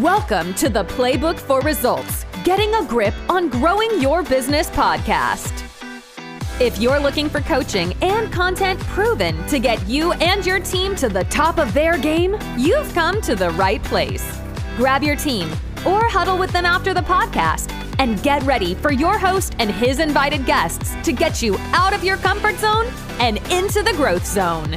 Welcome to the Playbook for Results Getting a Grip on Growing Your Business podcast. If you're looking for coaching and content proven to get you and your team to the top of their game, you've come to the right place. Grab your team or huddle with them after the podcast and get ready for your host and his invited guests to get you out of your comfort zone and into the growth zone.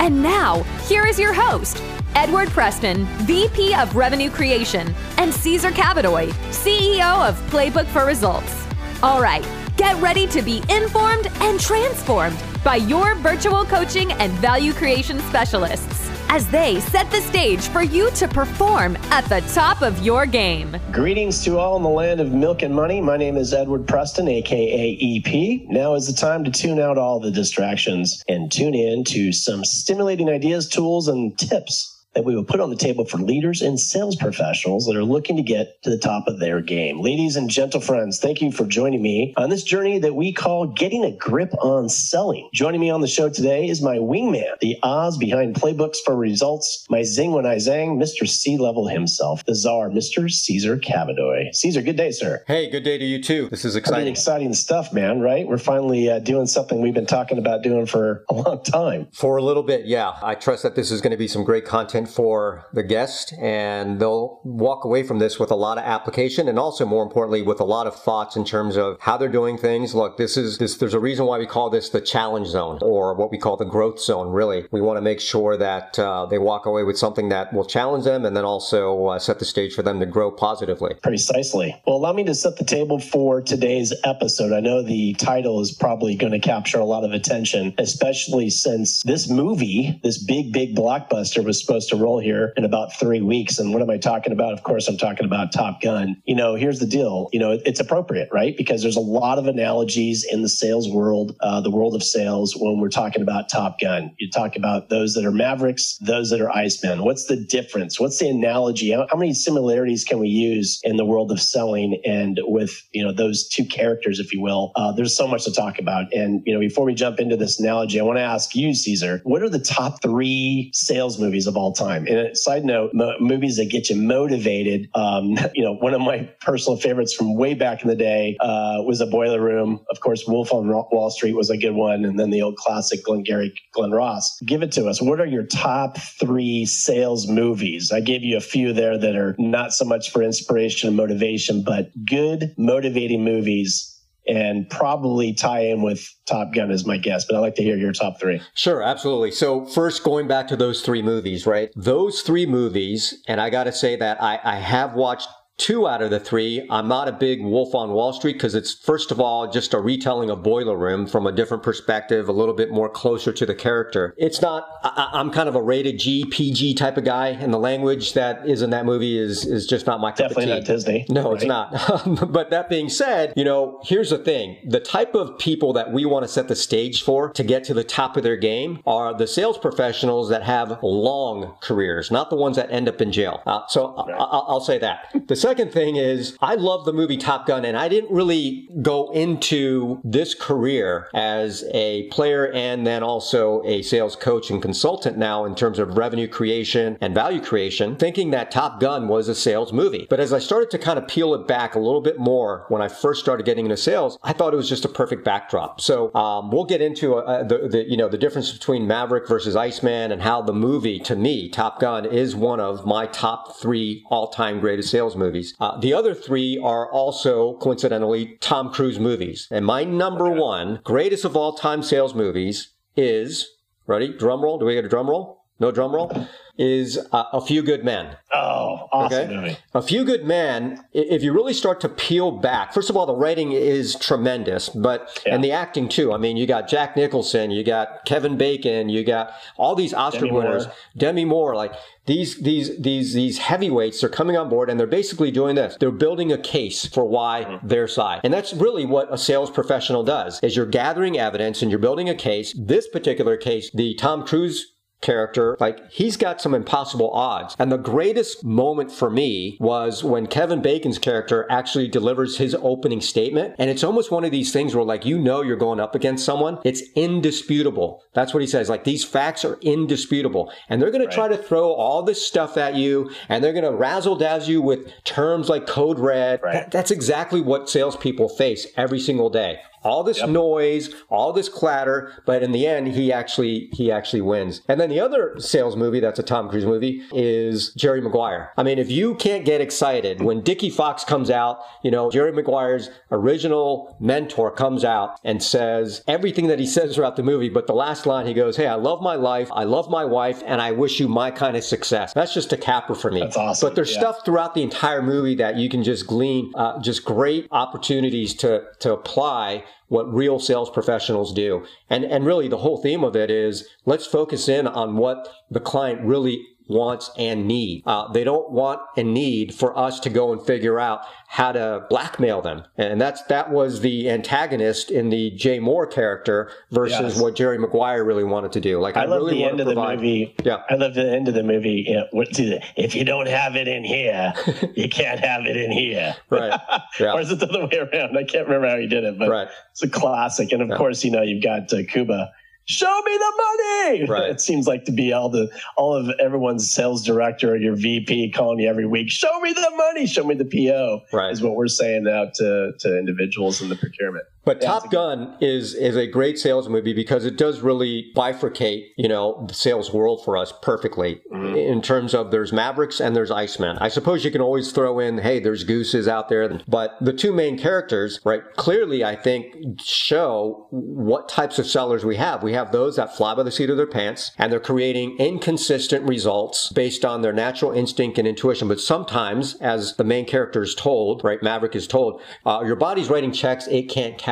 And now, here is your host, Edward Preston, VP of Revenue Creation, and Caesar Cavadoy, CEO of Playbook for Results. All right, get ready to be informed and transformed by your virtual coaching and value creation specialists as they set the stage for you to perform at the top of your game. Greetings to all in the land of milk and money. My name is Edward Preston, aka EP. Now is the time to tune out all the distractions and tune in to some stimulating ideas, tools, and tips that we will put on the table for leaders and sales professionals that are looking to get to the top of their game. Ladies and gentle friends, thank you for joining me on this journey that we call getting a grip on selling. Joining me on the show today is my wingman, the Oz behind playbooks for results, my zing when I zang, Mr. C level himself, the czar, Mr. Caesar Cavadoy. Caesar, good day, sir. Hey, good day to you too. This is I exciting. mean, exciting stuff, man, right? We're finally uh, doing something we've been talking about doing for a long time. For a little bit, yeah. I trust that this is going to be some great content for the guest and they'll walk away from this with a lot of application and also more importantly with a lot of thoughts in terms of how they're doing things. Look, this is this there's a reason why we call this the challenge zone or what we call the growth zone, really. We want to make sure that uh, they walk away with something that will challenge them and then also uh, set the stage for them to grow positively. Precisely. Well, allow me to set the table for today's episode. I know the title is probably going to capture a lot of attention, especially since this movie, this big, big blockbuster, was supposed to roll here in about three weeks. And what am I talking about? Of course, I'm talking about Top Gun. You know, here's the deal. You know, it's appropriate, right? Because there's a lot of analogies in the sales world, uh, the world of sales, when we're talking about Top Gun. You talk about those that are Mavericks, those that are Icemen. What's the difference? What's the analogy? How, how many similarities can we use in the world of selling and with you know those two characters, if you will? Uh, there's so much to talk about. And you know, before we jump into this analogy, I want to ask you, Caesar, what are the top three sales movies of all time? And a side note, mo- movies that get you motivated. Um, you know, one of my personal favorites from way back in the day uh, was A Boiler Room. Of course, Wolf on Wall Street was a good one, and then the old classic Glengarry Glen Ross. Give it to us. What are your top three sales movies? I gave you a few there that are not so much for inspiration and motivation, but good motivating movies. And probably tie in with Top Gun as my guess, but I'd like to hear your top three. Sure, absolutely. So first going back to those three movies, right? Those three movies, and I got to say that I, I have watched two out of the three. I'm not a big Wolf on Wall Street because it's first of all just a retelling of Boiler Room from a different perspective, a little bit more closer to the character. It's not. I, I'm kind of a rated G, PG type of guy, and the language that is in that movie is is just not my cup Definitely of tea. not Disney. No, it's not. but that being said, you know, here's the thing. The type of people that we want to set the stage for to get to the top of their game are the sales professionals that have long careers, not the ones that end up in jail. Uh, so I- I- I'll say that. The second thing is I love the movie Top Gun and I didn't really go into this career as a player and then also a sales coach and consultant now in terms of revenue creation and value creation, thinking that Top Gun was a sales movie. But as I started to kind of peel it back a little bit more when I first started getting into sales, I thought it was just a perfect backdrop. So um, we'll get into uh, the, the you know the difference between Maverick versus Iceman and how the movie to me Top Gun is one of my top three all-time greatest sales movies. Uh, the other three are also coincidentally Tom Cruise movies, and my number one greatest of all time sales movies is ready drum roll. Do we get a drum roll? No drum roll. Is uh, a few good men. Oh, awesome Okay. movie. A Few Good Men, if you really start to peel back, first of all, the writing is tremendous, but, Yeah. and the acting too. I mean, you got Jack Nicholson, you got Kevin Bacon, you got all these Oscar Demi Moore. winners, Demi Moore, like these, these, these, these heavyweights are coming on board and they're basically doing this. They're building a case for why Mm-hmm. their side. And that's really what a sales professional does, is you're gathering evidence and you're building a case. This particular case, the Tom Cruise character, like he's got some impossible odds. And the greatest moment for me was when Kevin Bacon's character actually delivers his opening statement. And it's almost one of these things where like, you know, you're going up against someone. It's indisputable. That's what he says. Like these facts are indisputable and they're going right. to try to throw all this stuff at you and they're going to razzle dazzle you with terms like code red. Right. That, that's exactly what salespeople face every single day all this yep. noise, all this clatter, but in the end, he actually he actually wins. And then the other sales movie that's a Tom Cruise movie is Jerry Maguire. I mean, if you can't get excited when Dickie Fox comes out, you know Jerry Maguire's original mentor comes out and says everything that he says throughout the movie, but the last line he goes, "Hey, I love my life, I love my wife, and I wish you my kind of success." That's just a capper for me. That's awesome. But there's yeah. stuff throughout the entire movie that you can just glean, uh, just great opportunities to to apply what real sales professionals do. And, and really the whole theme of it is let's focus in on what the client really wants and need. Uh, they don't want and need for us to go and figure out how to blackmail them. And that's that was the antagonist in the Jay Mohr character versus yes. what Jerry Maguire really wanted to do. Like I, I love really the end of provide, the movie. Yeah, I love the end of the movie. You know, if you don't have it in here, you can't have it in here. right. Yeah. or is it the other way around? I can't remember how he did it, but right. it's a classic. And of yeah. course, you know, you've got uh, Cuba show me the money. Right. It seems like to be all the all of everyone's sales director or your VP calling you every week. Show me the money. Show me the PO. Right. Is what we're saying now to to individuals in the procurement. But Top Gun is is a great sales movie because it does really bifurcate, you know, the sales world for us perfectly mm-hmm. in terms of there's Mavericks and there's Iceman. I suppose you can always throw in, hey, there's Gooses out there, but the two main characters, right, clearly I think show what types of sellers we have. We have those that fly by the seat of their pants and they're creating inconsistent results based on their natural instinct and intuition. But sometimes, as the main character is told, right, Maverick is told, uh, your body's writing checks, it can't cash.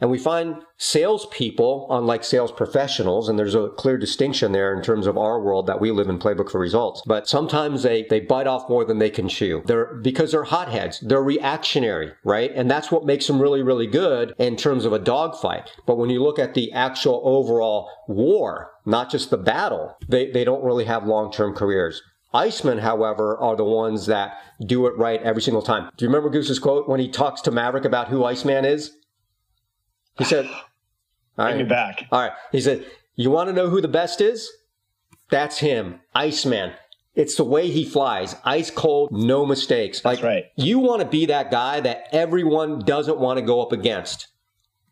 And we find salespeople, unlike sales professionals, and there's a clear distinction there in terms of our world that we live in playbook for results. But sometimes they, they bite off more than they can chew. They're because they're hotheads. They're reactionary, right? And that's what makes them really, really good in terms of a dogfight. But when you look at the actual overall war, not just the battle, they, they don't really have long-term careers. Icemen, however, are the ones that do it right every single time. Do you remember Goose's quote when he talks to Maverick about who Iceman is? He said, All right. back. All right. He said, You want to know who the best is? That's him, Iceman. It's the way he flies, ice cold, no mistakes. Like, That's right. You want to be that guy that everyone doesn't want to go up against.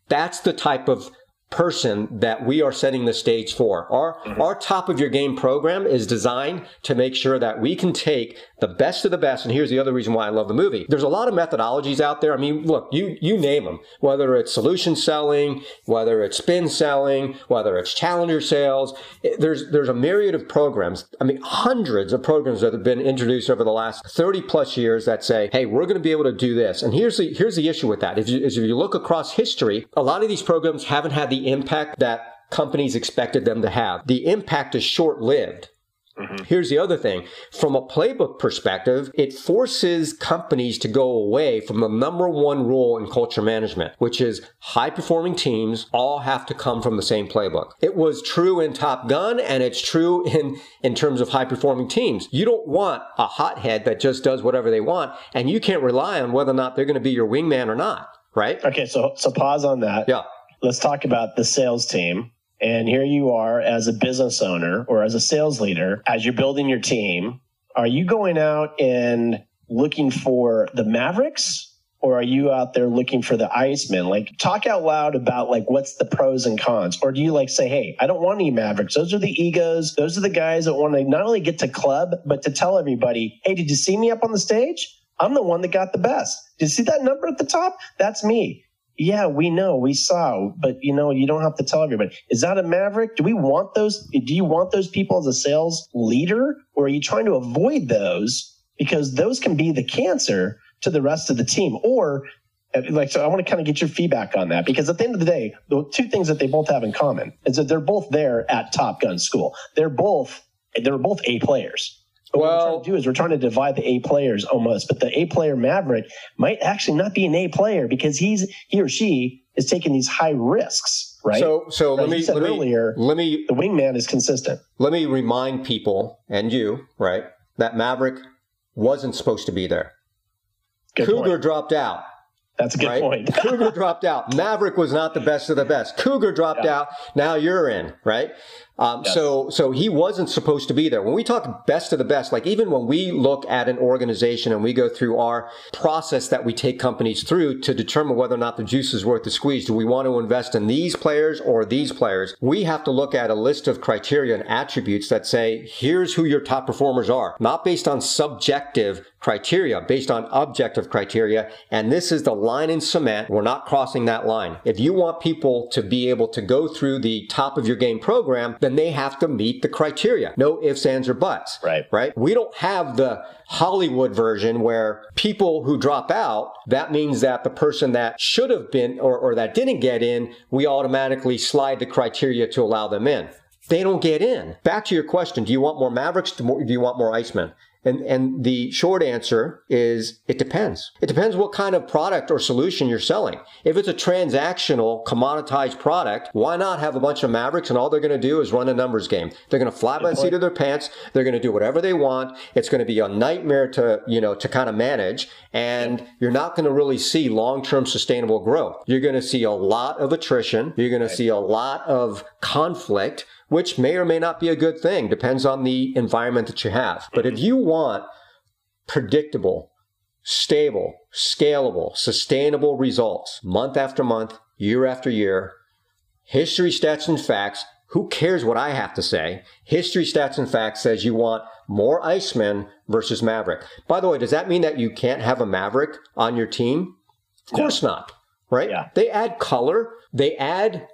That's the type of person that we are setting the stage for. Our, mm-hmm. our top of your game program is designed to make sure that we can take the best of the best. And here's the other reason why I love the movie. There's a lot of methodologies out there. I mean, look, you, you name them, whether it's solution selling, whether it's spin selling, whether it's challenger sales. There's, there's a myriad of programs. I mean, hundreds of programs that have been introduced over the last 30 plus years that say, Hey, we're going to be able to do this. And here's the, here's the issue with that. If you, if you look across history, a lot of these programs haven't had the impact that companies expected them to have. The impact is short lived. Mm-hmm. Here's the other thing. From a playbook perspective, it forces companies to go away from the number one rule in culture management, which is high performing teams all have to come from the same playbook. It was true in Top Gun and it's true in, in terms of high performing teams. You don't want a hothead that just does whatever they want and you can't rely on whether or not they're going to be your wingman or not, right? Okay. So, so pause on that. Yeah let's talk about the sales team. And here you are as a business owner or as a sales leader, as you're building your team. Are you going out and looking for the Mavericks or are you out there looking for the Icemen? Like talk out loud about like what's the pros and cons. Or do you like say, hey, I don't want any Mavericks. Those are the egos. Those are the guys that want to not only get to club, but to tell everybody, hey, did you see me up on the stage? I'm the one that got the best. Did you see that number at the top? That's me yeah, we know, we saw, but you know, you don't have to tell everybody. Is that a maverick? Do we want those? Do you want those people as a sales leader, or are you trying to avoid those because those can be the cancer to the rest of the team? Or uh, like, so I want to kind of get your feedback on that because at the end of the day, the two things that they both have in common is that they're both there at Top Gun School. They're both they're both A players. But well, what we're trying to do is we're trying to divide the A players almost, but the A player Maverick might actually not be an A player because he's he or she is taking these high risks right? So, so let As you me let me earlier, let me the wingman is consistent. let me remind people and you, right, that Maverick wasn't supposed to be there. Good Cougar point. dropped out. That's a good right? point. Cougar dropped out. Maverick was not the best of the best. Cougar dropped Yeah. out. Now you're in, right? Um, Yes. So, so he wasn't supposed to be there. When we talk best of the best, like even when we look at an organization and we go through our process that we take companies through to determine whether or not the juice is worth the squeeze, do we want to invest in these players or these players? We have to look at a list of criteria and attributes that say, here's who your top performers are, not based on subjective criteria, based on objective criteria. And this is the line in cement. We're not crossing that line. If you want people to be able to go through the top of your game program, then they have to meet the criteria. No ifs, ands, or buts. Right. Right. We don't have the Hollywood version where people who drop out, that means that the person that should have been or, or that didn't get in, we automatically slide the criteria to allow them in. They don't get in. Back to your question. Do you want more Mavericks? Do you want more Icemen? And, and the short answer is it depends. It depends what kind of product or solution you're selling. If it's a transactional, commoditized product, why not have a bunch of Mavericks and all they're going to do is run a numbers game? They're going to fly by the seat of their pants. They're going to do whatever they want. It's going to be a nightmare to, you know, to kind of manage. And you're not going to really see long-term sustainable growth. You're going to see a lot of attrition. You're going to see a lot of conflict which may or may not be a good thing, depends on the environment that you have. But if you want predictable, stable, scalable, sustainable results month after month, year after year, history, stats, and facts, who cares what I have to say? History, stats, and facts says you want more Icemen versus Maverick. By the way, does that mean that you can't have a Maverick on your team? Of course not, right? Yeah. They add color, they add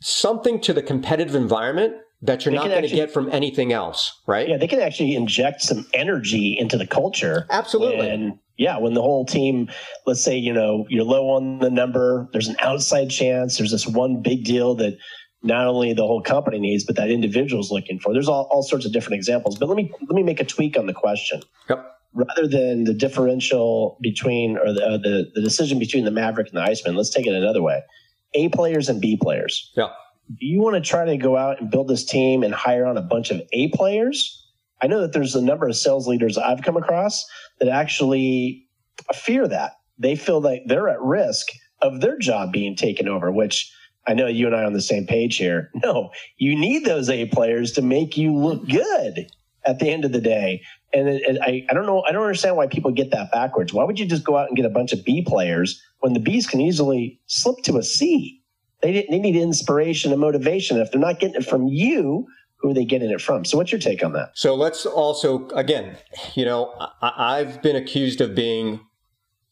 something to the competitive environment that you're They not going to get from anything else, right? Yeah, they can actually inject some energy into the culture. Absolutely. And yeah, when the whole team, let's say, you know, you're low on the number, there's an outside chance, there's this one big deal that not only the whole company needs, but that individual's looking for. There's all, all sorts of different examples. But let me let me make a tweak on the question. Yep. Rather than the differential between or the, uh, the the decision between the Maverick and the Iceman, let's take it another way. A players and B players Yeah. do you want to try to go out and build this team and hire on a bunch of A players? I know that there's a number of sales leaders I've come across that actually fear that. They feel like they're at risk of their job being taken over, which I know you and I are on the same page here. No, you need those A players to make you look good at the end of the day. And it, it- I, I don't know, I don't understand why people get that backwards. Why would you just go out and get a bunch of B players when the Bs can easily slip to a C? They, they need inspiration and motivation. If they're not getting it from you, who are they getting it from? So, what's your take on that? So let's also, again, you know, I, I've been accused of being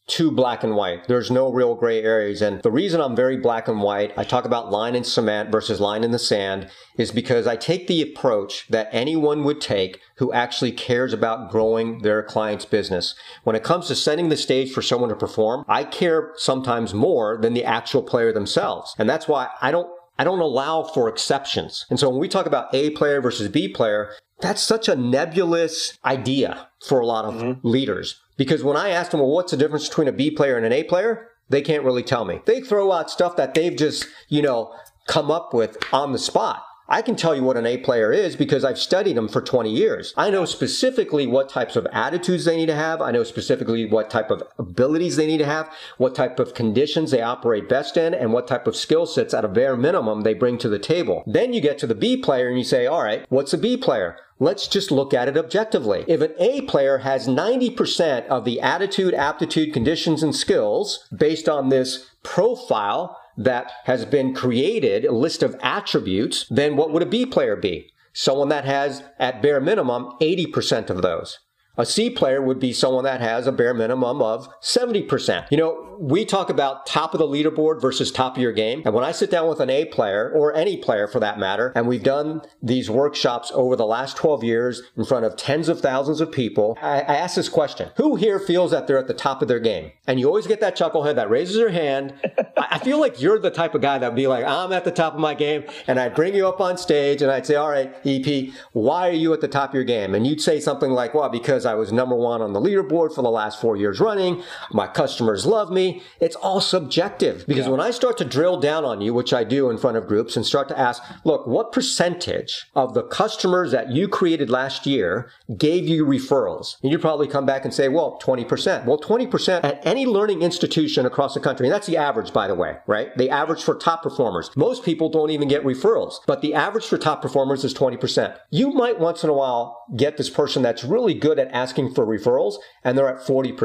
too black and white. There's no real gray areas. And the reason I'm very black and white, I talk about line in cement versus line in the sand, is because I take the approach that anyone would take who actually cares about growing their client's business. When it comes to setting the stage for someone to perform, I care sometimes more than the actual player themselves. And that's why I don't I don't allow for exceptions. And so when we talk about A player versus B player, that's such a nebulous idea for a lot of mm-hmm. leaders. Because when I ask them, well, what's the difference between a B player and an A player? They can't really tell me. They throw out stuff that they've just, you know, come up with on the spot. I can tell you what an A player is because I've studied them for 20 years. I know specifically what types of attitudes they need to have. I know specifically what type of abilities they need to have, what type of conditions they operate best in, and what type of skill sets at a bare minimum they bring to the table. Then you get to the B player and you say, all right, what's a B player? Let's just look at it objectively. If an A player has 90% of the attitude, aptitude, conditions, and skills based on this profile that has been created, a list of attributes, then what would a B player be? Someone that has, at bare minimum, 80% of those. A C player would be someone that has a bare minimum of 70%. You know, we talk about top of the leaderboard versus top of your game. And when I sit down with an A player, or any player for that matter, and we've done these workshops over the last 12 years in front of tens of thousands of people, I, I ask this question Who here feels that they're at the top of their game? And you always get that chucklehead that raises their hand. I I feel like you're the type of guy that would be like, I'm at the top of my game. And I'd bring you up on stage and I'd say, All right, EP, why are you at the top of your game? And you'd say something like, Well, because because I was number one on the leaderboard for the last four years running. My customers love me. It's all subjective because yeah. when I start to drill down on you, which I do in front of groups and start to ask, look, what percentage of the customers that you created last year gave you referrals? And you probably come back and say, well, 20%. Well, 20% at any learning institution across the country, and that's the average, by the way, right? The average for top performers. Most people don't even get referrals, but the average for top performers is 20%. You might once in a while get this person that's really good at asking for referrals and they're at 40%,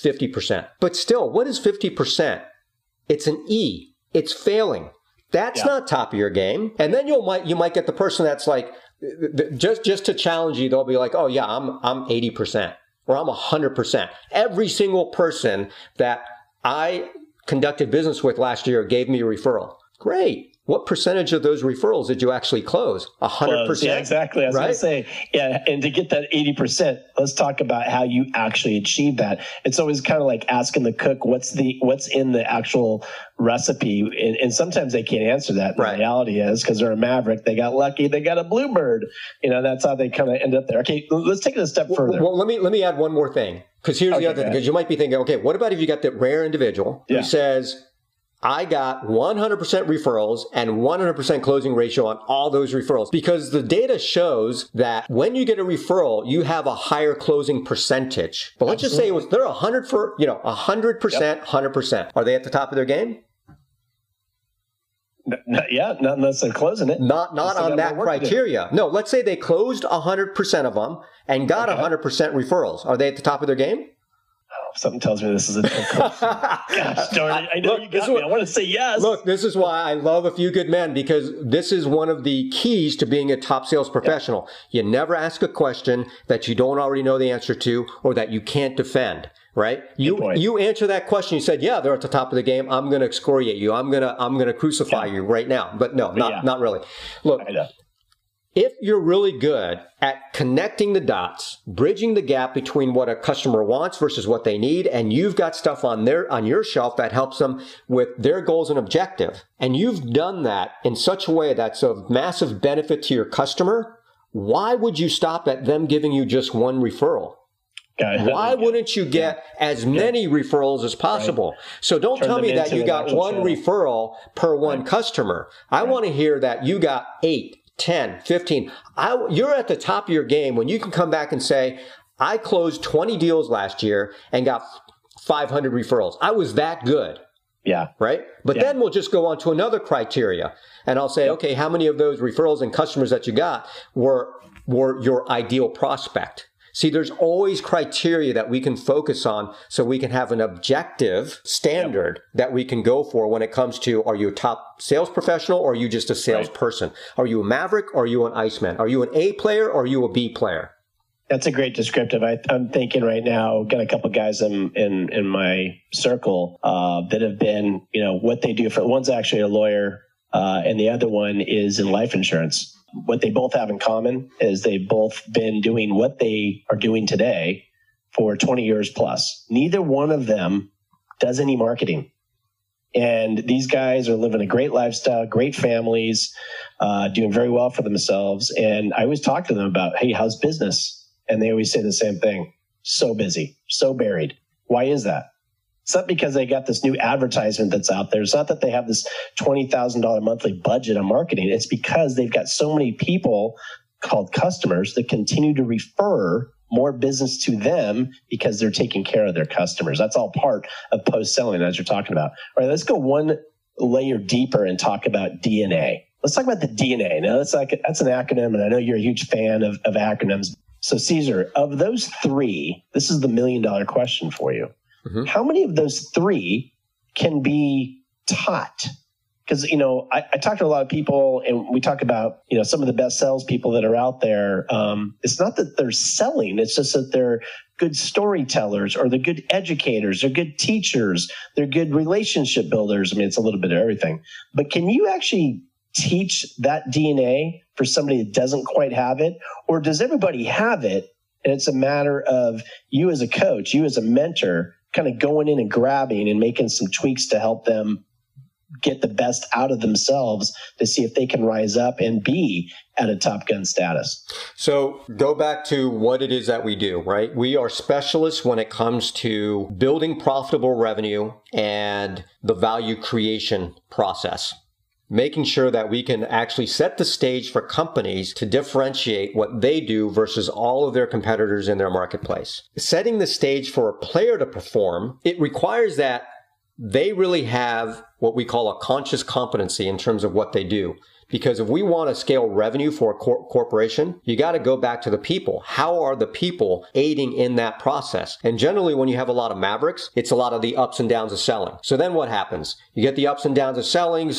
50%. But still, what is 50%? It's an E. It's failing. That's yeah. not top of your game. And then you might you might get the person that's like just just to challenge you, they'll be like, "Oh yeah, I'm I'm 80% or I'm 100%." Every single person that I conducted business with last year gave me a referral. Great. What percentage of those referrals did you actually close? A hundred percent. Yeah, exactly. I was right? going to say, yeah. And to get that 80%, let's talk about how you actually achieve that. It's always kind of like asking the cook, what's the, what's in the actual recipe? And, and sometimes they can't answer that. Right. The reality is because they're a Maverick. They got lucky. They got a Bluebird. You know, that's how they kind of end up there. Okay. Let's take it a step further. Well, let me, let me add one more thing. Because here's okay, the other thing. Because you might be thinking, okay, what about if you got that rare individual yeah. who says, I got 100% referrals and 100% closing ratio on all those referrals because the data shows that when you get a referral, you have a higher closing percentage. But let's Absolutely. just say it was they're 100 for, you know, 100%, yep. 100%. Are they at the top of their game? Not, yeah, not unless they're closing it. Not not on that criteria. No, let's say they closed 100% of them and got okay. 100% referrals. Are they at the top of their game? Something tells me this is a Gosh darn it. I know look, you got me. What, I want to say yes. Look, this is why I love A Few Good Men because this is one of the keys to being a top sales professional. Yeah. You never ask a question that you don't already know the answer to or that you can't defend right? You you answer that question. You said, "Yeah, they're at the top of the game. I'm going to excoriate you. I'm going to I'm going to crucify yeah. you right now." But no, not yeah. not really. Look, if you're really good at connecting the dots, bridging the gap between what a customer wants versus what they need, and you've got stuff on their, on your shelf that helps them with their goals and objective, and you've done that in such a way that's of massive benefit to your customer, why would you stop at them giving you just one referral? Why wouldn't you get as many referrals as possible? Right. So don't Turn tell me that you got one channel. referral per one right. customer. I right. want to hear that you got eight, 10, 15. I, you're at the top of your game when you can come back and say, I closed 20 deals last year and got 500 referrals. I was that good. Yeah. Right. But yeah. then we'll just go on to another criteria and I'll say, okay, how many of those referrals and customers that you got were, were your ideal prospect? See, there's always criteria that we can focus on so we can have an objective standard yep. that we can go for when it comes to are you a top sales professional or are you just a salesperson? Right. Are you a maverick or are you an Iceman? Are you an A player or are you a B player? That's a great descriptive. I, am thinking right now, got a couple guys in in, in my circle uh, that have been, you know, what they do for. One's actually a lawyer, uh, and the other one is in life insurance what they both have in common is they've both been doing what they are doing today for 20 years plus. Neither one of them does any marketing. And these guys are living a great lifestyle, great families, uh, doing very well for themselves. And I always talk to them about, hey, how's business? And they always say the same thing so busy, so buried. Why is that? It's not because they got this new advertisement that's out there. It's not that they have this $20,000 monthly budget on marketing. It's because they've got so many people called customers that continue to refer more business to them because they're taking care of their customers. That's all part of post selling, as you're talking about. All right, let's go one layer deeper and talk about DNA. Let's talk about the DNA. Now, that's like that's an acronym, and I know you're a huge fan of, of acronyms. So, Caesar, of those three, this is the million dollar question for you. Mm-hmm. How many of those three can be taught? Because you know, I, I talk to a lot of people, and we talk about you know some of the best salespeople that are out there. Um, it's not that they're selling; it's just that they're good storytellers, or they're good educators, they're good teachers, they're good relationship builders. I mean, it's a little bit of everything. But can you actually teach that DNA for somebody that doesn't quite have it, or does everybody have it? And it's a matter of you as a coach, you as a mentor, kind of going in and grabbing and making some tweaks to help them get the best out of themselves to see if they can rise up and be at a top gun status. So go back to what it is that we do, right? We are specialists when it comes to building profitable revenue and the value creation process. Making sure that we can actually set the stage for companies to differentiate what they do versus all of their competitors in their marketplace. Setting the stage for a player to perform, it requires that they really have what we call a conscious competency in terms of what they do. Because if we want to scale revenue for a cor- corporation, you got to go back to the people. How are the people aiding in that process? And generally, when you have a lot of mavericks, it's a lot of the ups and downs of selling. So then what happens? You get the ups and downs of selling.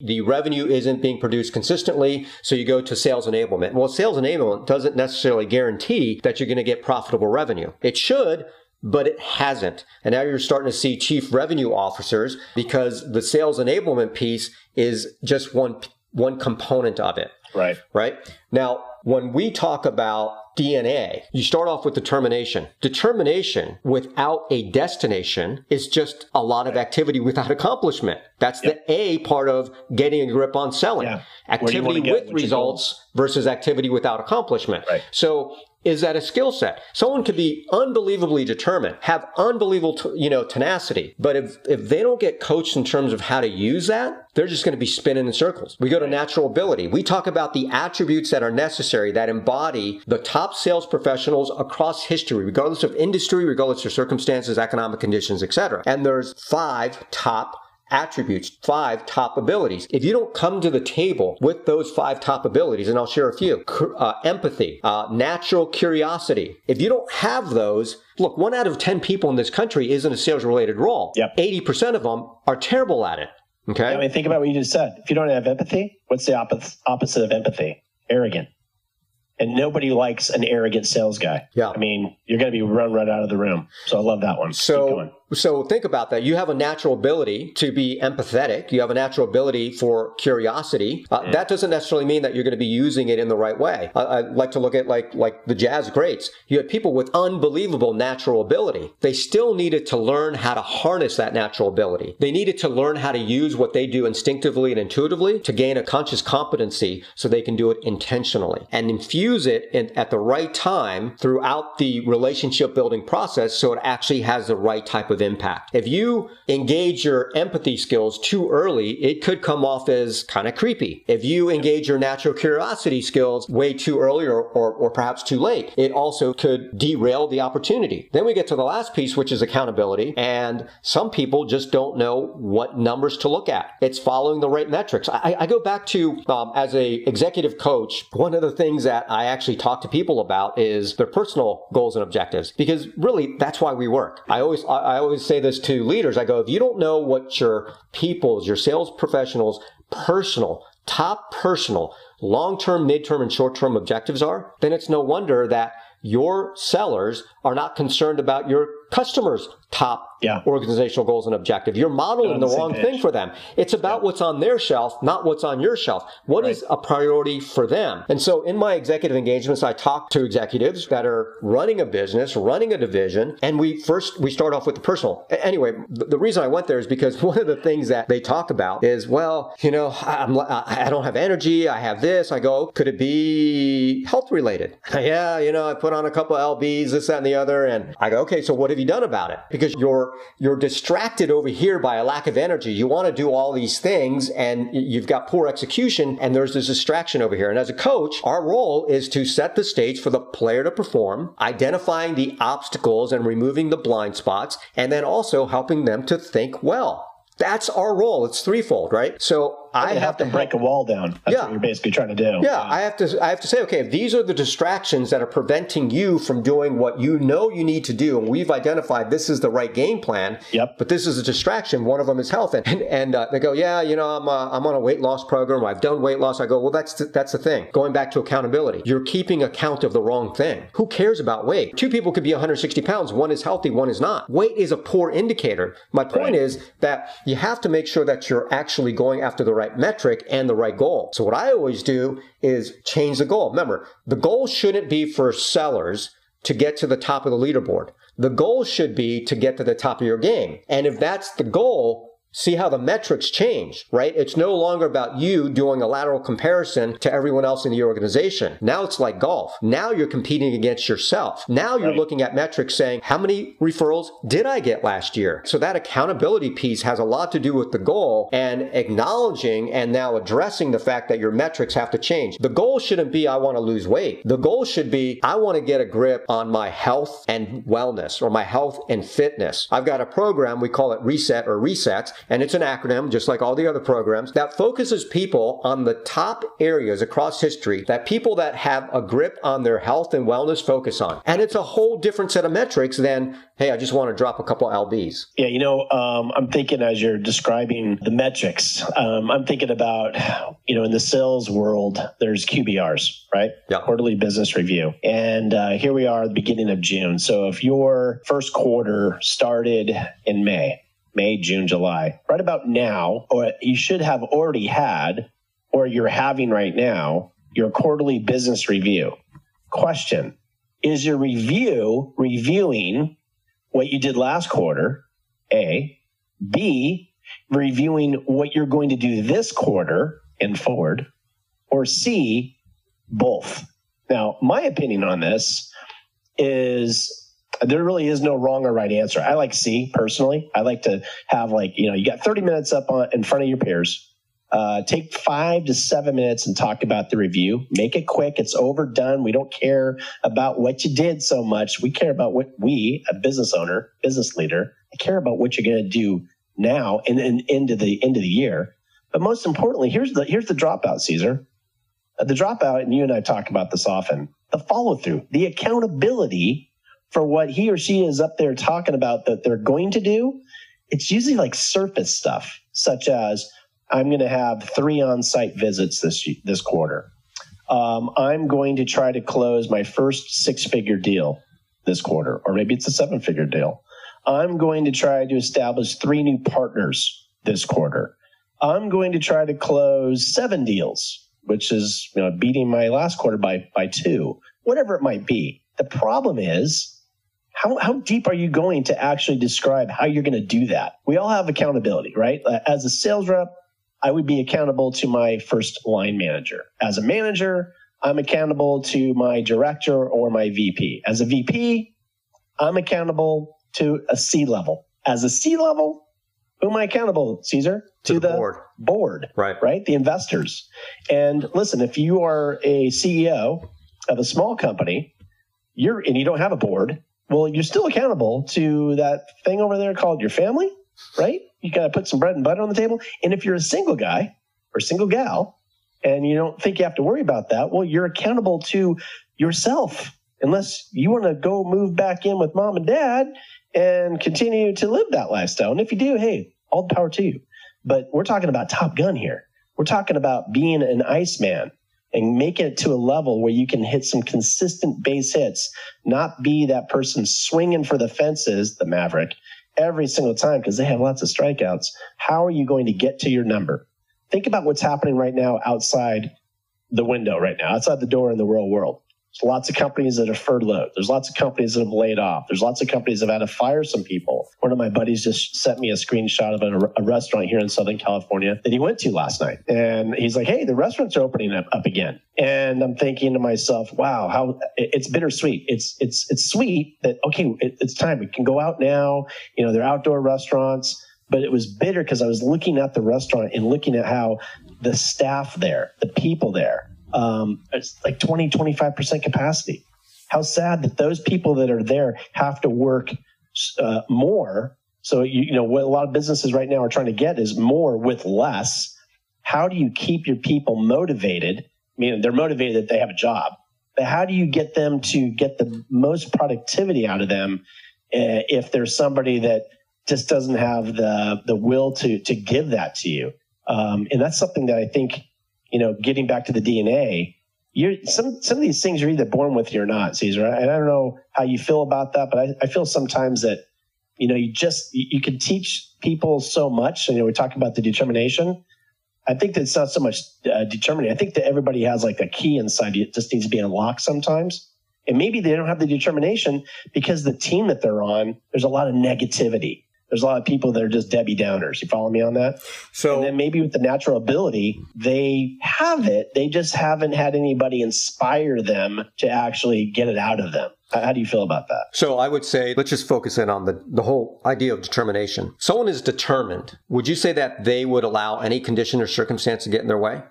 The revenue isn't being produced consistently. So you go to sales enablement. Well, sales enablement doesn't necessarily guarantee that you're going to get profitable revenue. It should, but it hasn't. And now you're starting to see chief revenue officers because the sales enablement piece is just one one component of it. Right. Right. Now, when we talk about DNA, you start off with determination. Determination without a destination is just a lot of activity without accomplishment. That's yep. the A part of getting a grip on selling. Yeah. Activity with results versus activity without accomplishment. Right. So is that a skill set. Someone could be unbelievably determined, have unbelievable, t- you know, tenacity, but if if they don't get coached in terms of how to use that, they're just going to be spinning in circles. We go to natural ability. We talk about the attributes that are necessary that embody the top sales professionals across history, regardless of industry, regardless of circumstances, economic conditions, etc. And there's five top attributes, five top abilities. If you don't come to the table with those five top abilities, and I'll share a few uh, empathy, uh, natural curiosity. If you don't have those, look, one out of 10 people in this country is in a sales related role. Yep. 80% of them are terrible at it. Okay. I mean, think about what you just said. If you don't have empathy, what's the opposite of empathy? Arrogant. And nobody likes an arrogant sales guy. Yeah. I mean, you're going to be run right out of the room. So I love that one. So so think about that. You have a natural ability to be empathetic. You have a natural ability for curiosity. Uh, mm. That doesn't necessarily mean that you're going to be using it in the right way. I, I, like to look at like like the jazz greats. You had people with unbelievable natural ability. They still needed to learn how to harness that natural ability. They needed to learn how to use what they do instinctively and intuitively to gain a conscious competency so they can do it intentionally and infuse it in, at the right time throughout the relationship building process so it actually has the right type of impact. If you engage your empathy skills too early, it could come off as kind of creepy. If you engage your natural curiosity skills way too early or, or, or perhaps too late, it also could derail the opportunity. Then we get to the last piece, which is accountability. And some people just don't know what numbers to look at. It's following the right metrics. I, I go back to, um, as a executive coach, one of the things that I actually talk to people about is their personal goals and objectives, because really that's why we work. I always, I, I always say this to leaders. I go, if you don't know what your people's, your sales professionals, personal, top personal, long term, mid term, and short term objectives are, then it's no wonder that your sellers are not concerned about your customers' top yeah. organizational goals and objective. You're modeling the, the wrong thing for them. It's about yeah. what's on their shelf, not what's on your shelf. What right. is a priority for them? And so in my executive engagements, I talk to executives that are running a business, running a division, and we first, we start off with the personal. Anyway, the reason I went there is because one of the things that they talk about is, well, you know, I'm, I don't have energy. I have this. I go, could it be health related? yeah, you know, I put on a couple of LBs, this, that, and the other. And I go, okay, so what have you done about it? Because you're you're distracted over here by a lack of energy. You want to do all these things and you've got poor execution and there's this distraction over here. And as a coach, our role is to set the stage for the player to perform, identifying the obstacles and removing the blind spots, and then also helping them to think well. That's our role. It's threefold, right? So I have, have, to break a wall down. That's yeah. what you're basically trying to do. Yeah, yeah, I have to I have to say, okay, if these are the distractions that are preventing you from doing what you know you need to do, and we've identified this is the right game plan. Yep. But this is a distraction. One of them is health, and and, uh, they go, yeah, you know, I'm uh, I'm on a weight loss program. I've done weight loss. I go, well, that's the, that's the thing. Going back to accountability, you're keeping account of the wrong thing. Who cares about weight? Two people could be 160 pounds. One is healthy. One is not. Weight is a poor indicator. My point right. is that you have to make sure that you're actually going after the right metric and the right goal. So what I always do is change the goal. Remember, the goal shouldn't be for sellers to get to the top of the leaderboard. The goal should be to get to the top of your game. And if that's the goal, see how the metrics change, right? It's no longer about you doing a lateral comparison to everyone else in the organization. Now it's like golf. Now you're competing against yourself. Now you're right. looking at metrics saying, how many referrals did I get last year? So that accountability piece has a lot to do with the goal and acknowledging and now addressing the fact that your metrics have to change. The goal shouldn't be, I want to lose weight. The goal should be, I want to get a grip on my health and wellness or my health and fitness. I've got a program, we call it Reset or Resets, and it's an acronym, just like all the other programs, that focuses people on the top areas across history that people that have a grip on their health and wellness focus on. And it's a whole different set of metrics than, hey, I just want to drop a couple LBs. Yeah, you know, um, I'm thinking as you're describing the metrics, um, I'm thinking about, you know, in the sales world, there's QBRs, right? Yeah. Quarterly business review. And uh, here we are at the beginning of June. So if your first quarter started in May, May, June, July, right about now, or you should have already had, or you're having right now, your quarterly business review. Question Is your review reviewing what you did last quarter? A. B. Reviewing what you're going to do this quarter and forward? Or C. Both. Now, my opinion on this is there really is no wrong or right answer. I like C personally. I like to have like, you know, you got 30 minutes up on, in front of your peers. Uh, take five to seven minutes and talk about the review. Make it quick. It's overdone. We don't care about what you did so much. We care about what we, a business owner, business leader, I care about what you're going to do now and, and into the end of the year. But most importantly, here's the here's the dropout, Caesar. Uh, the dropout, and you and I talk about this often. The follow through, the accountability for what he or she is up there talking about that they're going to do, it's usually like surface stuff, such as I'm going to have three on-site visits this this quarter. Um, I'm going to try to close my first six-figure deal this quarter, or maybe it's a seven-figure deal. I'm going to try to establish three new partners this quarter. I'm going to try to close seven deals, which is you know beating my last quarter by by two, whatever it might be. The problem is how, how deep are you going to actually describe how you're going to do that? We all have accountability, right? Uh, as a sales rep, I would be accountable to my first line manager. As a manager, I'm accountable to my director or my VP. As a VP, I'm accountable to a C level. As a C level, who am I accountable, Caesar? To, to the, the, board. Board. Right. Right? The investors. And listen, if you are a CEO of a small company, you're and you don't have a board, well, you're still accountable to that thing over there called your family, right? You got to put some bread and butter on the table. And if you're a single guy or single gal and you don't think you have to worry about that, well, you're accountable to yourself unless you want to go move back in with mom and dad and continue to live that lifestyle. And if you do, hey, all the power to you. But we're talking about Top Gun here. We're talking about being an Iceman and make it to a level where you can hit some consistent base hits, not be that person swinging for the fences, the Maverick, every single time because they have lots of strikeouts. How are you going to get to your number? Think about what's happening right now outside the window right now, outside the door in the real world. Lots of companies that have furloughed. There's lots of companies that have laid off. There's lots of companies that have had to fire some people. One of my buddies just sent me a screenshot of a, a restaurant here in Southern California that he went to last night. And he's like, hey, the restaurants are opening up, up again. And I'm thinking to myself, wow, how it's bittersweet. It's, it's, it's sweet that, okay, it, it's time. We can go out now. You know, they're outdoor restaurants but it was bitter because I was looking at the restaurant and looking at how the staff there, the people there, um, it's like 20, 25% capacity. How sad that those people that are there have to work uh, more. So, you, you know, what a lot of businesses right now are trying to get is more with less. How do you keep your people motivated? I mean, they're motivated that they have a job, but how do you get them to get the most productivity out of them uh, if there's somebody that just doesn't have the the will to to give that to you? Um, and that's something that I think you know, getting back to the DNA, you're some some of these things you're either born with or not, Caesar. And I don't know how you feel about that, but I, I feel sometimes that you know you just you, you can teach people so much. You know, we talk about the determination. I think that it's not so much uh, determining. I think that everybody has like a key inside. It just needs to be unlocked sometimes. And maybe they don't have the determination because the team that they're on, there's a lot of negativity. There's a lot of people that are just Debbie Downers. You follow me on that? So and then maybe with the natural ability, they have it. They just haven't had anybody inspire them to actually get it out of them. How do you feel about that? So I would say let's just focus in on the, the whole idea of determination. Someone is determined. Would you say that they would allow any condition or circumstance to get in their way?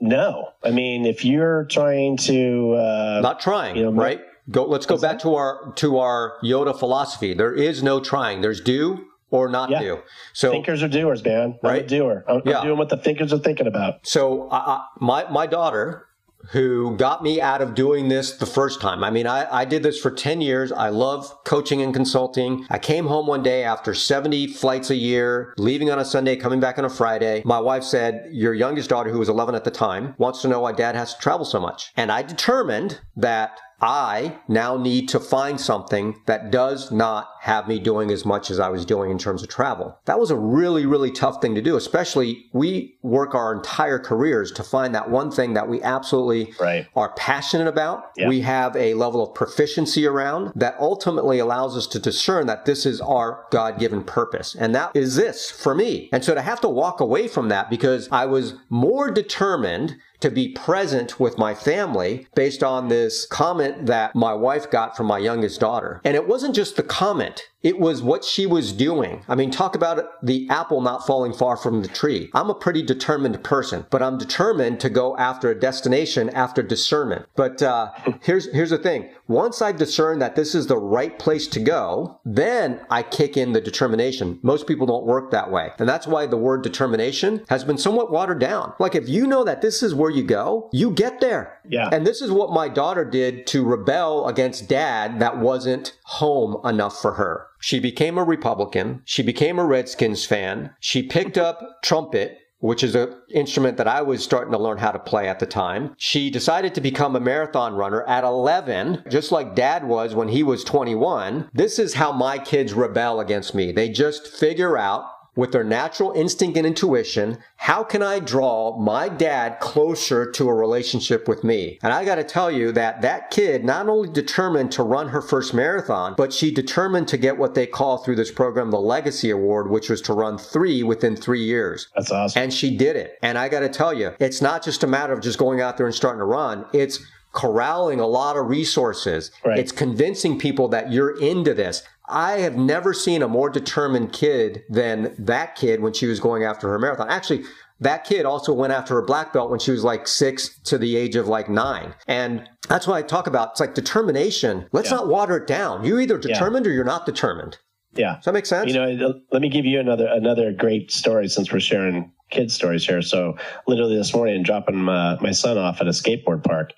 No. I mean, if you're trying to uh, not trying, you know, right? Go let's go back that? to our to our Yoda philosophy. There is no trying. There's do or not yeah. do. So thinkers are doers, man. I'm right? doer. I'm, yeah. I'm, doing what the thinkers are thinking about. So uh, my my daughter who got me out of doing this the first time. I mean, I, I did this for 10 years. I love coaching and consulting. I came home one day after 70 flights a year, leaving on a Sunday, coming back on a Friday. My wife said, Your youngest daughter, who was 11 at the time, wants to know why dad has to travel so much. And I determined that I now need to find something that does not have me doing as much as I was doing in terms of travel. That was a really, really tough thing to do, especially we work our entire careers to find that one thing that we absolutely right. are passionate about. Yeah. We have a level of proficiency around that ultimately allows us to discern that this is our God given purpose. And that is this for me. And so to have to walk away from that because I was more determined to be present with my family based on this comment that my wife got from my youngest daughter. And it wasn't just the comment. It was what she was doing. I mean, talk about the apple not falling far from the tree. I'm a pretty determined person, but I'm determined to go after a destination after discernment. But uh, here's here's the thing: once I discern that this is the right place to go, then I kick in the determination. Most people don't work that way, and that's why the word determination has been somewhat watered down. Like if you know that this is where you go, you get there. Yeah. And this is what my daughter did to rebel against dad that wasn't home enough for her. She became a Republican. She became a Redskins fan. She picked up trumpet which is an instrument that I was starting to learn how to play at the time. She decided to become a marathon runner at 11, just like dad was when he was 21. This is how my kids rebel against me. They just figure out with their natural instinct and intuition, how can I draw my dad closer to a relationship with me? And I got to tell you that that kid not only determined to run her first marathon, but she determined to get what they call through this program the Legacy Award, which was to run three within three years. That's awesome. And she did it. And I got to tell you, it's not just a matter of just going out there and starting to run. It's corralling a lot of resources. Right. It's convincing people that you're into this. I have never seen a more determined kid than that kid when she was going after her marathon. Actually, that kid also went after her black belt when she was like six to the age of like nine. And that's what I talk about. It's like determination. Let's yeah. not water it down. You're either determined yeah. or you're not determined. Yeah. Does that make sense? You know, let me give you another another great story since we're sharing kids stories here. So literally this morning, dropping my, my son off at a skateboard park.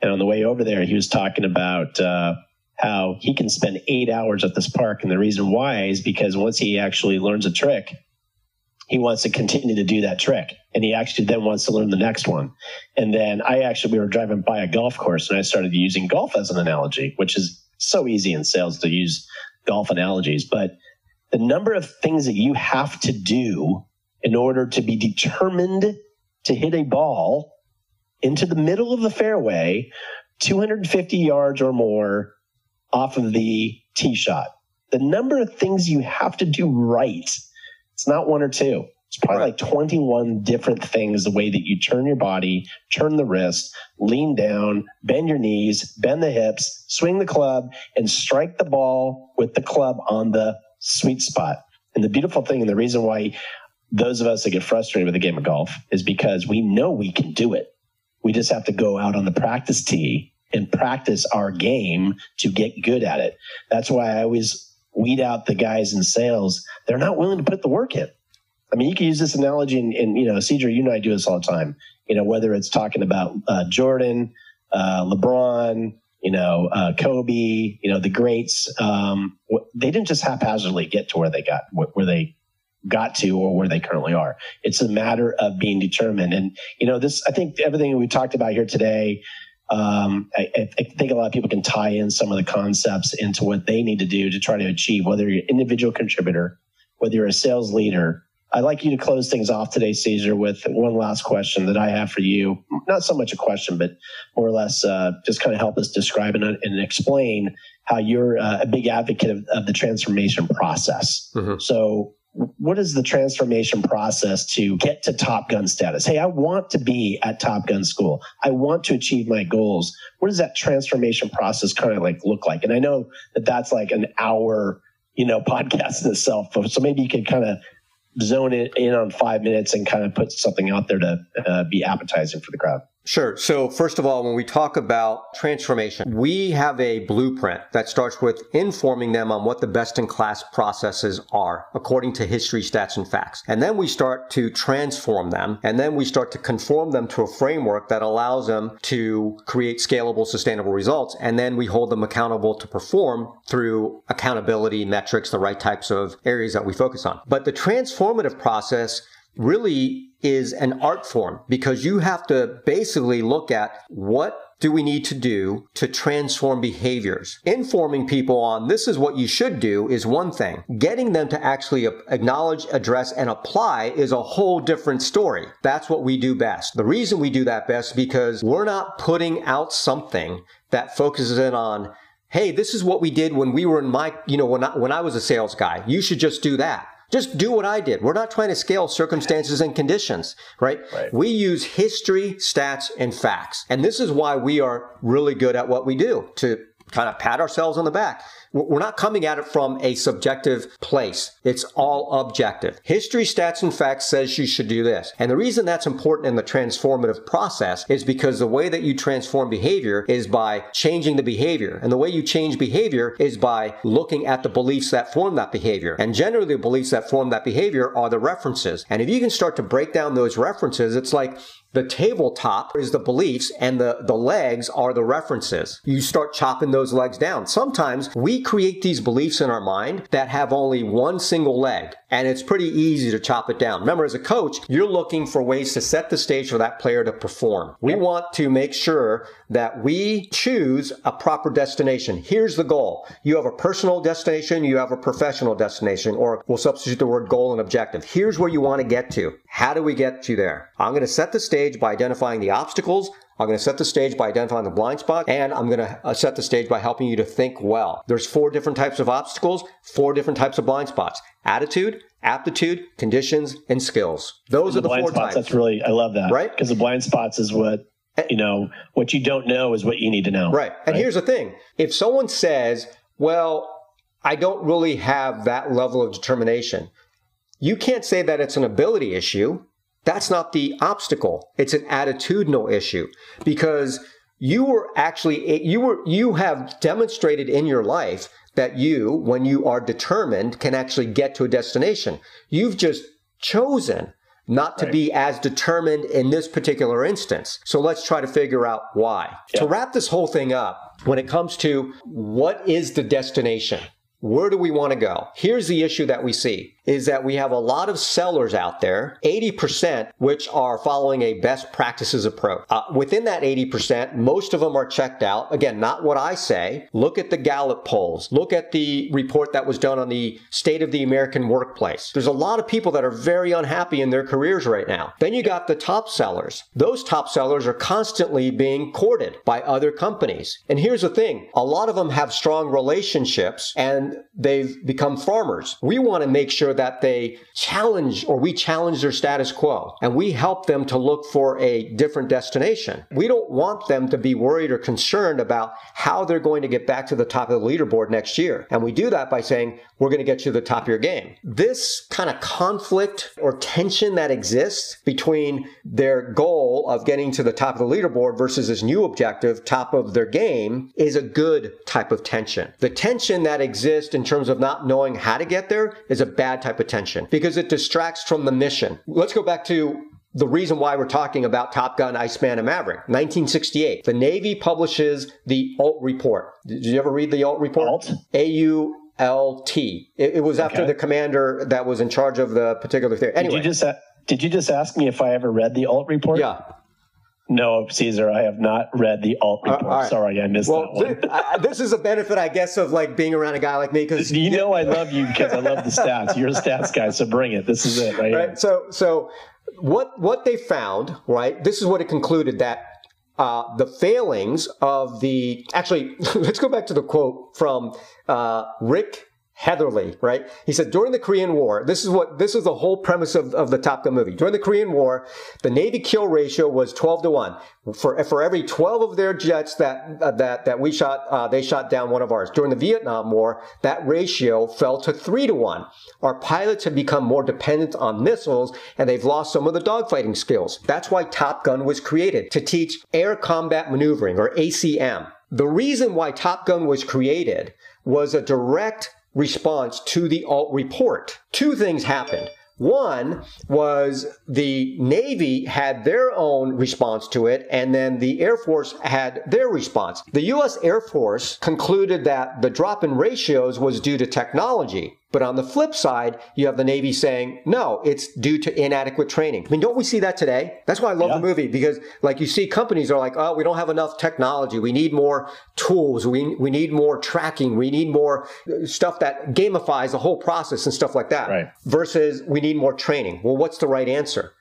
And on the way over there, he was talking about, uh, how he can spend eight hours at this park. And the reason why is because once he actually learns a trick, he wants to continue to do that trick. And he actually then wants to learn the next one. And then I actually, we were driving by a golf course and I started using golf as an analogy, which is so easy in sales to use golf analogies. But the number of things that you have to do in order to be determined to hit a ball into the middle of the fairway, 250 yards or more off of the tee shot. The number of things you have to do right, it's not one or two. It's probably right. like 21 different things the way that you turn your body, turn the wrist, lean down, bend your knees, bend the hips, swing the club, and strike the ball with the club on the sweet spot. And the beautiful thing, and the reason why those of us that get frustrated with the game of golf is because we know we can do it. We just have to go out on the practice tee and practice our game to get good at it. That's why I always weed out the guys in sales. They're not willing to put the work in. I mean, you can use this analogy, and, and you know, Caesar, you and I do this all the time. You know, whether it's talking about uh, Jordan, uh, LeBron, you know, uh, Kobe, you know, the greats. Um, they didn't just haphazardly get to where they got, where they got to, or where they currently are. It's a matter of being determined. And you know, this. I think everything we talked about here today um, I, I, think a lot of people can tie in some of the concepts into what they need to do to try to achieve, whether you're an individual contributor, whether you're a sales leader. I'd like you to close things off today, Caesar, with one last question that I have for you. Not so much a question, but more or less uh, just kind of help us describe and, and explain how you're uh, a big advocate of, of the transformation process. Mm-hmm. So what is the transformation process to get to top gun status? Hey i want to be at top gun school. I want to achieve my goals. What does that transformation process kind of like look like? And i know that that's like an hour you know podcast in itself so maybe you could kind of zone it in on five minutes and kind of put something out there to uh, be appetizing for the crowd Sure. So first of all, when we talk about transformation, we have a blueprint that starts with informing them on what the best in class processes are according to history, stats, and facts. And then we start to transform them. And then we start to conform them to a framework that allows them to create scalable, sustainable results. And then we hold them accountable to perform through accountability metrics, the right types of areas that we focus on. But the transformative process really is an art form because you have to basically look at what do we need to do to transform behaviors? Informing people on this is what you should do is one thing. Getting them to actually acknowledge, address, and apply is a whole different story. That's what we do best. The reason we do that best because we're not putting out something that focuses in on hey, this is what we did when we were in my, you know, when I, when I was a sales guy. You should just do that. Just do what I did. We're not trying to scale circumstances and conditions, right? right? We use history, stats, and facts. And this is why we are really good at what we do to kind of pat ourselves on the back. We're not coming at it from a subjective place. It's all objective. History, stats, and facts says you should do this. And the reason that's important in the transformative process is because the way that you transform behavior is by changing the behavior. And the way you change behavior is by looking at the beliefs that form that behavior. And generally the beliefs that form that behavior are the references. And if you can start to break down those references, it's like the tabletop is the beliefs and the, the legs are the references. You start chopping those legs down. Sometimes we create these beliefs in our mind that have only one single leg and it's pretty easy to chop it down. Remember, as a coach, you're looking for ways to set the stage for that player to perform. We want to make sure that we choose a proper destination. Here's the goal. You have a personal destination, you have a professional destination, or we'll substitute the word goal and objective. Here's where you want to get to. How do we get you there? I'm going to set the stage by identifying the obstacles. I'm going to set the stage by identifying the blind spot, and I'm going to uh, set the stage by helping you to think well. There's four different types of obstacles, four different types of blind spots. Attitude, aptitude, conditions, and skills. Those and are the, the four spots, types. That's really, I love that. Right? Because the blind spots is what, you know, what you don't know is what you need to know. Right. And right? here's the thing. If someone says, well, I don't really have that level of determination, you can't say that it's an ability issue. That's not the obstacle. It's an attitudinal issue because you were actually, you were, you have demonstrated in your life that you, when you are determined, can actually get to a destination. You've just chosen not to right. be as determined in this particular instance. So let's try to figure out why. Yeah. To wrap this whole thing up, when it comes to what is the destination? Where do we want to go? Here's the issue that we see is that we have a lot of sellers out there, 80%, which are following a best practices approach. Uh, within that 80%, most of them are checked out. Again, not what I say. Look at the Gallup polls. Look at the report that was done on the state of the American workplace. There's a lot of people that are very unhappy in their careers right now. Then you got the top sellers. Those top sellers are constantly being courted by other companies. And here's the thing. A lot of them have strong relationships and they've become farmers. We want to make sure sure that they challenge or we challenge their status quo and we help them to look for a different destination. We don't want them to be worried or concerned about how they're going to get back to the top of the leaderboard next year. And we do that by saying, we're going to get you to the top of your game. This kind of conflict or tension that exists between their goal of getting to the top of the leaderboard versus this new objective, top of their game, is a good type of tension. The tension that exists in terms of not knowing how to get there is a bad type of tension because it distracts from the mission. Let's go back to the reason why we're talking about Top Gun, Iceman, and Maverick. 1968. The Navy publishes the Ault report. Did you ever read the Ault report? Ault? A-U LT. It, it, was after the commander that was in charge of the particular thing. Anyway, did you just did you just ask me if I ever read the Ault report? Yeah. No, Caesar, I have not read the Ault report. Right. Sorry, I missed well, that one. Th- I, this is a benefit, I guess, of like being around a guy like me because you know I love you because I love the stats. You're a stats guy, so bring it. This is it, right? right. So, so what what they found, right? This is what it concluded that uh, the failings of the. Actually, let's go back to the quote from uh, Rick Heatherly, right? He said during the Korean War, this is what this is the whole premise of, of the Top Gun movie. During the Korean War, the Navy kill ratio was 12 to 1. For for every 12 of their jets that uh, that that we shot, uh, they shot down one of ours. During the Vietnam War, that ratio fell to 3 to 1. Our pilots have become more dependent on missiles and they've lost some of the dogfighting skills. That's why Top Gun was created to teach air combat maneuvering or ACM. The reason why Top Gun was created was a direct response to the Ault report. Two things happened. One was the Navy had their own response to it, and then the Air Force had their response. The U.S. Air Force concluded that the drop in ratios was due to technology. But on the flip side, you have the Navy saying, no, it's due to inadequate training. I mean, don't we see that today? That's why I love yeah. the movie because like you see companies are like, oh, we don't have enough technology. We need more tools. We, we need more tracking. We need more uh, stuff that gamifies the whole process and stuff like that. Right. Versus we need more training. Well, what's the right answer?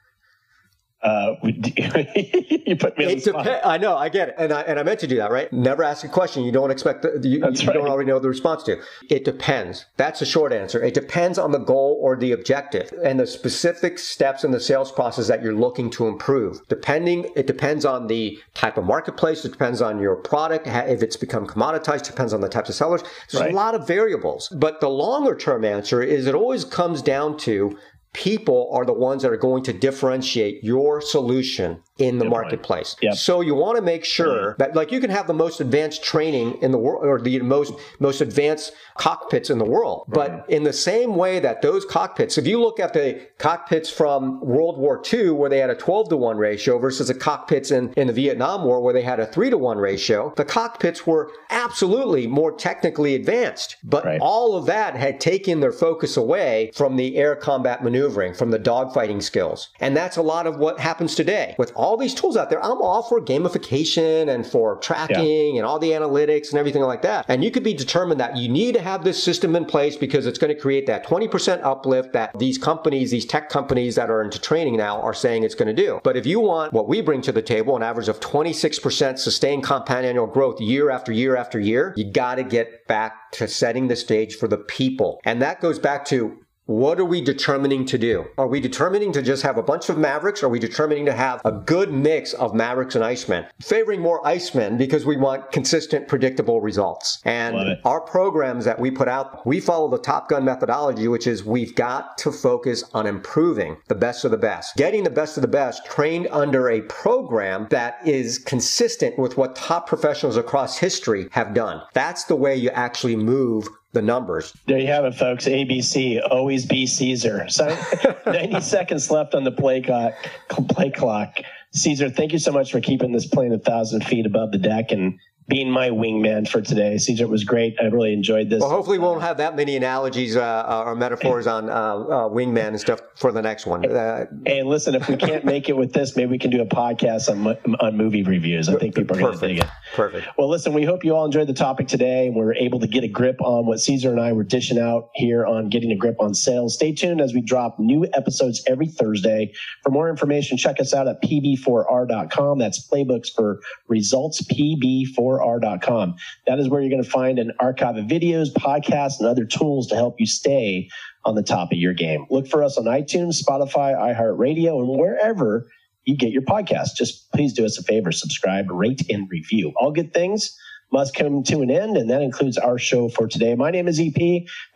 Uh, you put me the spot. I know, I get it, and I and I meant to do that, right? Never ask a question you don't expect, the, you, you right. don't already know the response to. It depends. That's the short answer. It depends on the goal or the objective and the specific steps in the sales process that you're looking to improve. Depending, it depends on the type of marketplace. It depends on your product. If it's become commoditized, depends on the types of sellers. There's right. a lot of variables. But the longer term answer is it always comes down to people are the ones that are going to differentiate your solution in the marketplace. Yep. So you want to make sure mm-hmm. that like you can have the most advanced training in the world or the most most advanced cockpits in the world. But right. in the same way that those cockpits, if you look at the cockpits from World War II where they had a 12 to 1 ratio versus the cockpits in, in the Vietnam War where they had a 3 to 1 ratio, the cockpits were absolutely more technically advanced. But right. all of that had taken their focus away from the air combat maneuvering, from the dogfighting skills. And that's a lot of what happens today with all all these tools out there. I'm all for gamification and for tracking yeah. and all the analytics and everything like that. And you could be determined that you need to have this system in place because it's going to create that 20% uplift that these companies, these tech companies that are into training now are saying it's going to do. But if you want what we bring to the table, an average of 26% sustained compound annual growth year after year after year, you got to get back to setting the stage for the people. And that goes back to what are we determining to do? Are we determining to just have a bunch of Mavericks? Are we determining to have a good mix of Mavericks and Icemen? Favoring more Icemen because we want consistent, predictable results. And our programs that we put out, we follow the Top Gun methodology, which is we've got to focus on improving the best of the best. Getting the best of the best trained under a program that is consistent with what top professionals across history have done. That's the way you actually move the numbers. There you have it, folks. ABC, always be Caesar. So 90 seconds left on the play clock. Play clock. Caesar, thank you so much for keeping this plane a thousand feet above the deck and being my wingman for today. CJ, it was great. I really enjoyed this. Well, hopefully, we won't have that many analogies uh, uh or metaphors on uh, uh, wingman and stuff for the next one. Uh, and listen, if we can't make it with this, maybe we can do a podcast on, on movie reviews. I think people are going to dig it. Perfect. Well, listen, we hope you all enjoyed the topic today. We're able to get a grip on what Caesar and I were dishing out here on getting a grip on sales. Stay tuned as we drop new episodes every Thursday. For more information, check us out at pb4r.com. That's playbooks for results, pb4r r.com. That is where you're going to find an archive of videos, podcasts, and other tools to help you stay on the top of your game. Look for us on iTunes, Spotify, iHeartRadio, and wherever you get your podcast. Just please do us a favor subscribe, rate, and review. All good things must come to an end, and that includes our show for today. My name is EP.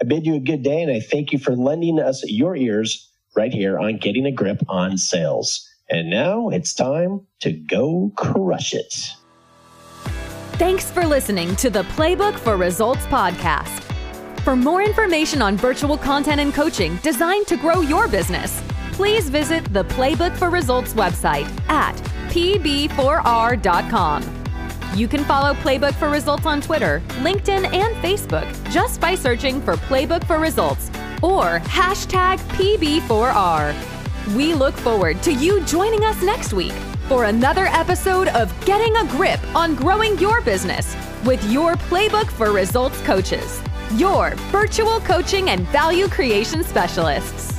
I bid you a good day, and I thank you for lending us your ears right here on Getting a Grip on Sales. And now it's time to go crush it. Thanks for listening to the Playbook for Results podcast. For more information on virtual content and coaching designed to grow your business, please visit the Playbook for Results website at pb4r.com. You can follow Playbook for Results on Twitter, LinkedIn, and Facebook just by searching for Playbook for Results or hashtag PB4R. We look forward to you joining us next week for another episode of Getting a Grip on Growing Your Business with your Playbook for Results coaches, your virtual coaching and value creation specialists.